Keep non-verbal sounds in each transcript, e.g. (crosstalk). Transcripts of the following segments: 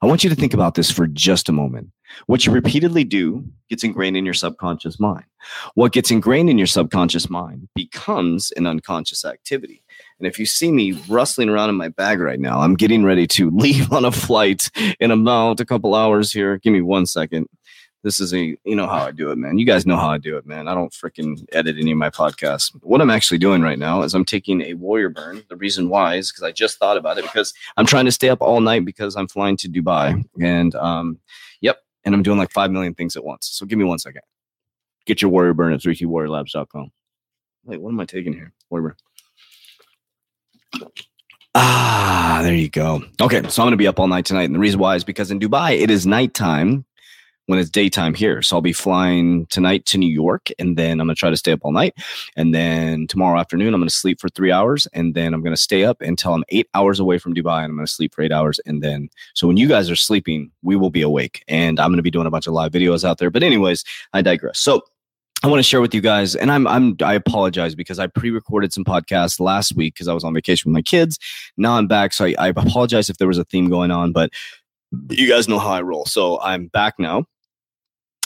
I want you to think about this for just a moment. What you repeatedly do gets ingrained in your subconscious mind. What gets ingrained in your subconscious mind becomes an unconscious activity. And if you see me rustling around in my bag right now, I'm getting ready to (laughs) leave on a flight in about a couple hours here. Give me one second. This is a, you know how I do it, man. You guys know how I do it, man. I don't freaking edit any of my podcasts. What I'm actually doing right now is I'm taking a warrior burn. The reason why is because I just thought about it because I'm trying to stay up all night because I'm flying to Dubai. And, um, yep. And I'm doing like 5 million things at once. So give me one second. Get your warrior burn at 3twarriorlabs.com. Wait, what am I taking here? Warrior burn. Ah, there you go. Okay, so I'm going to be up all night tonight. And the reason why is because in Dubai, it is nighttime when it's daytime here. So I'll be flying tonight to New York and then I'm going to try to stay up all night. And then tomorrow afternoon, I'm going to sleep for three hours and then I'm going to stay up until I'm eight hours away from Dubai and I'm going to sleep for eight hours. And then, so when you guys are sleeping, we will be awake and I'm going to be doing a bunch of live videos out there. But, anyways, I digress. So, I want to share with you guys, and I'm I'm I apologize because I pre-recorded some podcasts last week because I was on vacation with my kids. Now I'm back, so I, I apologize if there was a theme going on, but you guys know how I roll. So I'm back now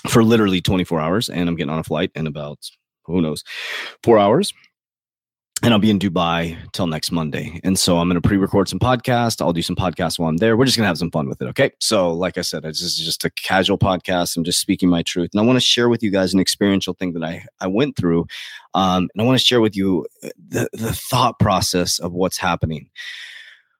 for literally 24 hours and I'm getting on a flight in about who knows four hours and I'll be in Dubai till next Monday. And so I'm going to pre-record some podcasts. I'll do some podcasts while I'm there. We're just going to have some fun with it. Okay. So like I said, this is just a casual podcast. I'm just speaking my truth. And I want to share with you guys an experiential thing that I, I went through. Um, and I want to share with you uh, the, the thought process of what's happening.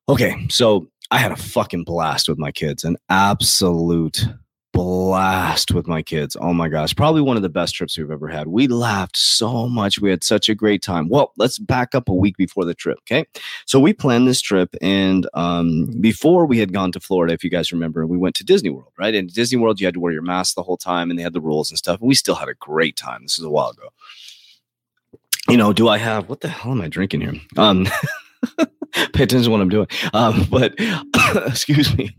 Okay. So I had a fucking blast with my kids, an absolute blast with my kids. Oh my gosh, probably one of the best trips we've ever had. We laughed so much. We had such a great time. Well, let's back up a week before the trip. Okay. So we planned this trip, and um, before we had gone to Florida, if you guys remember, we went to Disney World, right? And Disney World, you had to wear your mask the whole time, and they had the rules and stuff. And we still had a great time. This is a while ago. You know, do I have what the hell am I drinking here? Um, (laughs) pay attention to what I'm doing. Um, but (coughs) excuse me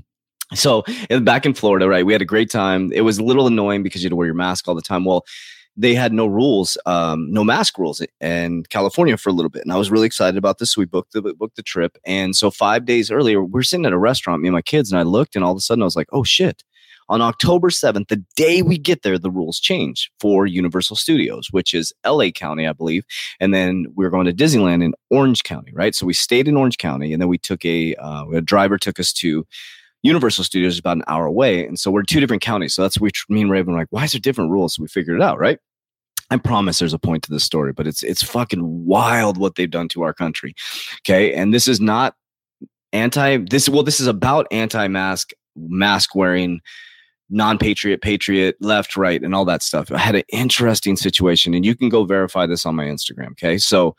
so back in Florida, right? We had a great time. It was a little annoying because you had to wear your mask all the time. Well, they had no rules, um, no mask rules in California for a little bit, and I was really excited about this. So we booked the booked the trip, and so five days earlier, we're sitting at a restaurant, me and my kids, and I looked, and all of a sudden, I was like, "Oh shit!" On October 7th, the day we get there, the rules change for Universal Studios, which is LA County, I believe. And then we are going to Disneyland in Orange County, right? So we stayed in Orange County and then we took a, uh, a driver took us to Universal Studios is about an hour away. And so we're two different counties. So that's we me and Raven were like, why is there different rules? So we figured it out, right? I promise there's a point to this story, but it's it's fucking wild what they've done to our country. Okay. And this is not anti this well, this is about anti-mask, mask wearing, non-patriot, patriot, left, right, and all that stuff. I had an interesting situation, and you can go verify this on my Instagram. Okay. So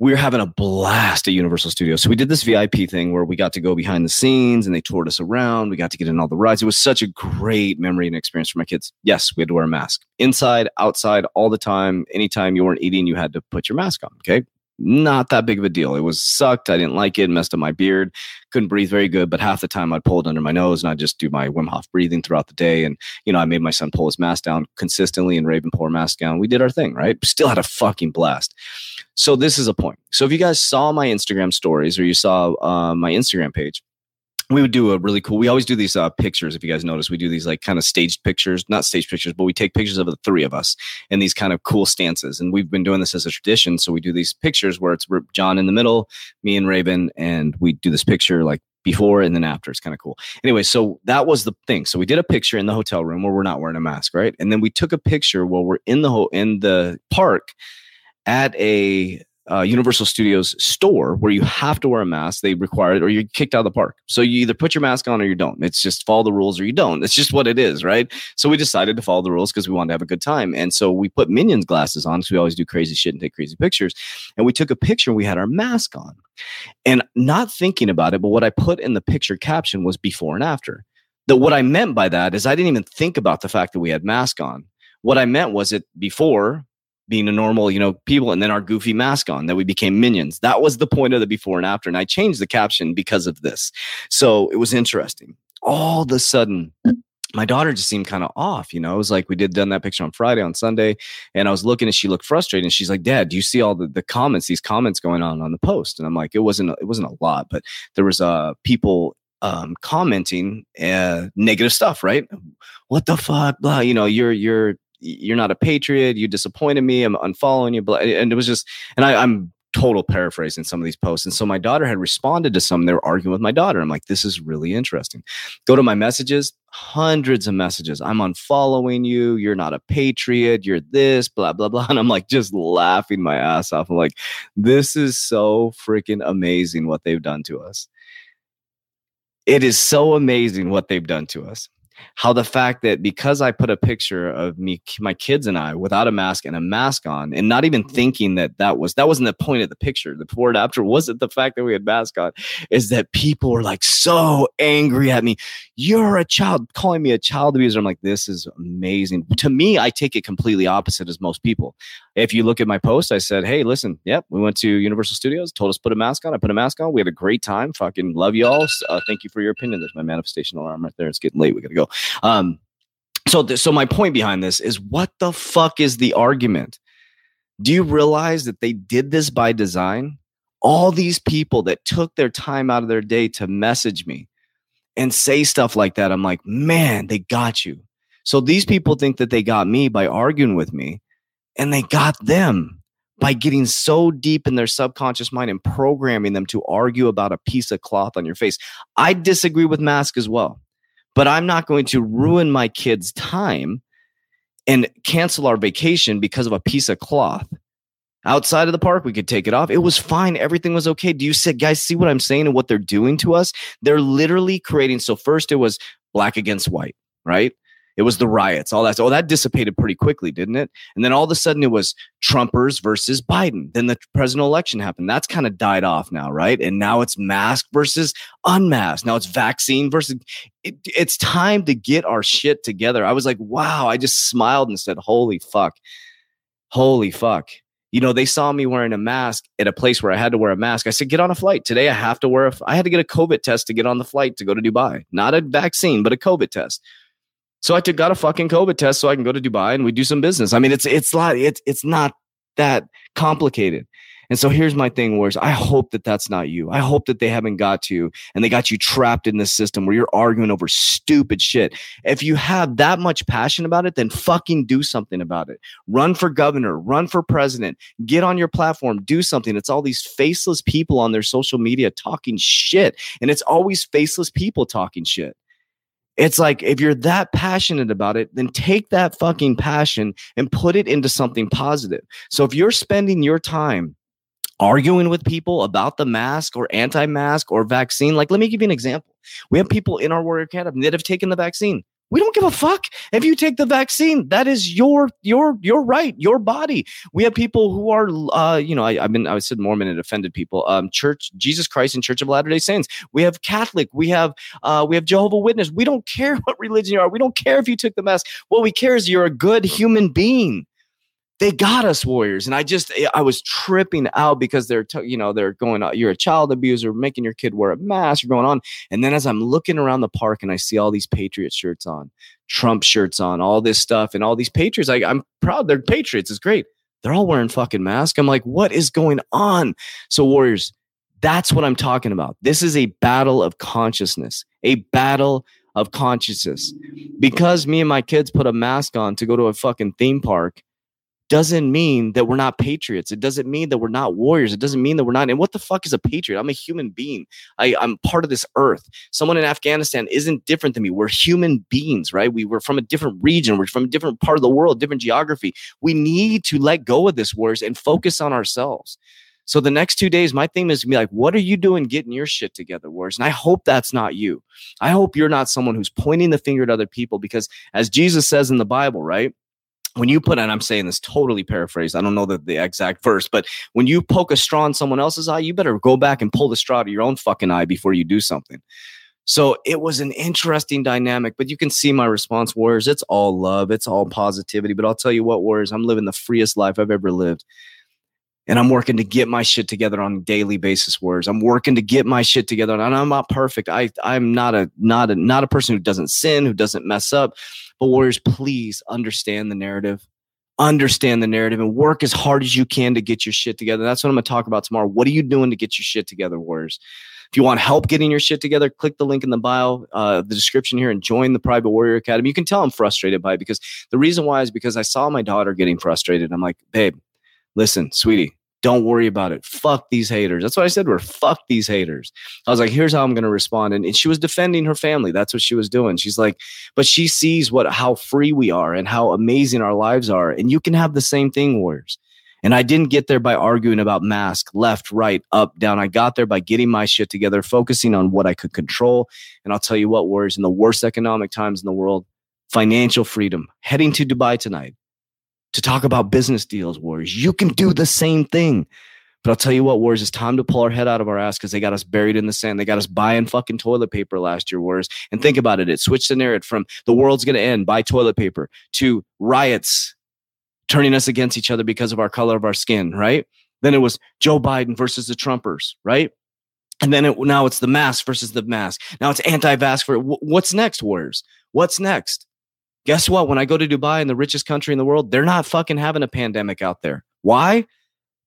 we were having a blast at Universal Studios. So we did this VIP thing where we got to go behind the scenes and they toured us around. We got to get in all the rides. It was such a great memory and experience for my kids. Yes, we had to wear a mask inside, outside, all the time. Anytime you weren't eating, you had to put your mask on. Okay. Not that big of a deal. It was sucked. I didn't like it. Messed up my beard. Couldn't breathe very good. But half the time I'd pull it under my nose and I'd just do my Wim Hof breathing throughout the day. And, you know, I made my son pull his mask down consistently and Raven pull mask down. We did our thing, right? Still had a fucking blast. So this is a point. So if you guys saw my Instagram stories or you saw uh, my Instagram page, we would do a really cool we always do these uh, pictures if you guys notice we do these like kind of staged pictures not staged pictures but we take pictures of the three of us in these kind of cool stances and we've been doing this as a tradition so we do these pictures where it's john in the middle me and raven and we do this picture like before and then after. It's kind of cool. Anyway, so that was the thing. So we did a picture in the hotel room where we're not wearing a mask, right? And then we took a picture while we're in the ho- in the park at a uh, Universal Studios store where you have to wear a mask. They require it, or you're kicked out of the park. So you either put your mask on or you don't. It's just follow the rules or you don't. It's just what it is, right? So we decided to follow the rules because we wanted to have a good time. And so we put Minions glasses on because we always do crazy shit and take crazy pictures. And we took a picture and we had our mask on. And not thinking about it, but what I put in the picture caption was before and after. That what I meant by that is I didn't even think about the fact that we had mask on. What I meant was it before being a normal, you know, people and then our goofy mask on that we became minions. That was the point of the before and after. And I changed the caption because of this. So it was interesting. All of a sudden, my daughter just seemed kind of off, you know. It was like we did done that picture on Friday, on Sunday, and I was looking and she looked frustrated. And she's like, "Dad, do you see all the, the comments, these comments going on on the post?" And I'm like, "It wasn't it wasn't a lot, but there was uh people um, commenting uh, negative stuff, right? What the fuck, blah. You know, you're you're you're not a patriot. You disappointed me. I'm unfollowing you. And it was just, and I, I'm total paraphrasing some of these posts. And so my daughter had responded to some. They were arguing with my daughter. I'm like, this is really interesting. Go to my messages, hundreds of messages. I'm unfollowing you. You're not a patriot. You're this, blah, blah, blah. (laughs) And I'm like, just laughing my ass off. I'm like, this is so freaking amazing what they've done to us. It is so amazing what they've done to us how the fact that because I put a picture of me, my kids and I without a mask and a mask on, and not even mm-hmm. thinking that that was that wasn't the point of the picture. The before and after wasn't the fact that we had mask on, is that people were like so angry at me. You're a child, calling me a child abuser. I'm like, this is amazing. To me, I take it completely opposite as most people. If you look at my post, I said, hey, listen, yep, we went to Universal Studios, told us put a mask on. I put a mask on. We had a great time. Fucking love y'all. Uh, thank you for your opinion. There's my manifestation alarm right there. It's getting late. We got to go. Um, so, th- so my point behind this is what the fuck is the argument? Do you realize that they did this by design? All these people that took their time out of their day to message me and say stuff like that, I'm like, man, they got you. So these people think that they got me by arguing with me, and they got them by getting so deep in their subconscious mind and programming them to argue about a piece of cloth on your face. I disagree with mask as well but I'm not going to ruin my kids' time and cancel our vacation because of a piece of cloth. Outside of the park, we could take it off. It was fine. Everything was okay. Do you see, guys see what I'm saying and what they're doing to us? They're literally creating. So, first, it was black against white, right? It was the riots, all that. Oh, that dissipated pretty quickly, didn't it? And then all of a sudden it was Trumpers versus Biden. Then the presidential election happened. That's kind of died off now, right? And now it's mask versus unmasked. Now it's vaccine versus. It, it's time to get our shit together. I was like, wow. I just smiled and said, holy fuck. Holy fuck you know, they saw me wearing a mask at a place where I had to wear a mask. I said, get on a flight. Today I have to wear a, I had to get a COVID test to get on the flight to go to Dubai. Not a vaccine, but a COVID test. So I took got a fucking COVID test so I can go to Dubai and we do some business. I mean, it's it's like it's it's not that complicated. And so here's my thing, Wars. I hope that that's not you. I hope that they haven't got to you and they got you trapped in this system where you're arguing over stupid shit. If you have that much passion about it, then fucking do something about it. Run for governor, run for president, get on your platform, do something. It's all these faceless people on their social media talking shit. And it's always faceless people talking shit. It's like if you're that passionate about it, then take that fucking passion and put it into something positive. So if you're spending your time arguing with people about the mask or anti-mask or vaccine, like let me give you an example. We have people in our Warrior Academy that have taken the vaccine. We don't give a fuck if you take the vaccine. That is your your your right, your body. We have people who are, uh, you know, I, have been I said Mormon and offended people. Um, Church Jesus Christ and Church of Latter Day Saints. We have Catholic. We have uh, we have Jehovah Witness. We don't (laughs) care what religion you are. We don't care if you took the mask. What we care is you're a good human being they got us warriors and i just eh, i was tripping out because they're t- you know they're going you're a child abuser making your kid wear a mask you're going on and then as i'm looking around the park and i see all these patriot shirts on trump shirts on all this stuff and all these patriots I, i'm proud they're patriots it's great they're all wearing fucking masks. I'm like, what is going on? So, Warriors, that's what I'm talking about. This is a battle of consciousness, a battle of consciousness. Because me and my kids put a mask on to go to a fucking theme park doesn't mean that we're not patriots. It doesn't mean that we're not warriors. It doesn't mean that we're not. And what the fuck is a patriot? I'm a human being. I, I'm part of this earth. Someone in Afghanistan isn't different than me. We're human beings, right? We were from a different region. We're from a different part of the world, different geography. We need to let go of this wars and focus on ourselves. So the next two days, my theme is to be like, what are you doing getting your shit together, Wars? And I hope that's not you. I hope you're not someone who's pointing the finger at other people because as Jesus says in the Bible, right? When you put and i'm saying this totally paraphrased i don't know the, the exact verse but when you poke a straw in someone else's eye you better go back and pull the straw to your own fucking eye before you do something so it was an interesting dynamic but you can see my response warriors it's all love it's all positivity but i'll tell you what warriors i'm living the freest life i've ever lived and I'm working to get my shit together on a daily basis. Words. I'm working to get my shit together, and I'm not perfect. I I'm not a not a not a person who doesn't sin, who doesn't mess up. But warriors, please understand the narrative, understand the narrative, and work as hard as you can to get your shit together. That's what I'm going to talk about tomorrow. What are you doing to get your shit together, warriors? If you want help getting your shit together, click the link in the bio, uh, the description here, and join the Private Warrior Academy. You can tell I'm frustrated by it because the reason why is because I saw my daughter getting frustrated. I'm like, babe, listen, sweetie, don't worry about it. Fuck these haters. That's what I said. We're fuck these haters. I was like, here's how I'm going to respond. And, and she was defending her family. That's what she was doing. She's like, but she sees what how free we are and how amazing our lives are. And you can have the same thing, warriors. And I didn't get there by arguing about mask, left, right, up, down. I got there by getting my shit together, focusing on what I could control. And I'll tell you what, warriors, in the worst economic times in the world, financial freedom, heading to Dubai tonight, to talk about business deals, Warriors. You can do the same thing. But I'll tell you what, Warriors, it's time to pull our head out of our ass because they got us buried in the sand. They got us buying fucking toilet paper last year, Warriors. And think about it. It switched the narrative from the world's going to end, buy toilet paper, to riots turning us against each other because of our color of our skin, right? Then it was Joe Biden versus the Trumpers, right? And then it, now it's the mask versus the mask. Now it's anti-vax for what's next, Warriors? What's next? Guess what? When I go to Dubai in the richest country in the world, they're not fucking having a pandemic out there. Why?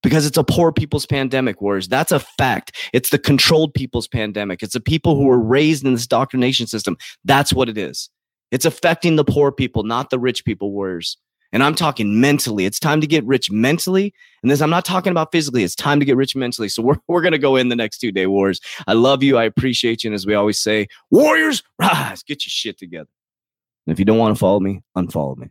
Because it's a poor people's pandemic, wars. That's a fact. It's the controlled people's pandemic. It's the people who were raised in this indoctrination system. That's what it is. It's affecting the poor people, not the rich people, warriors. And I'm talking mentally. It's time to get rich mentally. And this, I'm not talking about physically. It's time to get rich mentally. So (laughs) we're, we're going to go in the next two day wars. I love you. I appreciate you. And as we always say, warriors, rise, get your shit together. And if you don't want to follow me, unfollow me.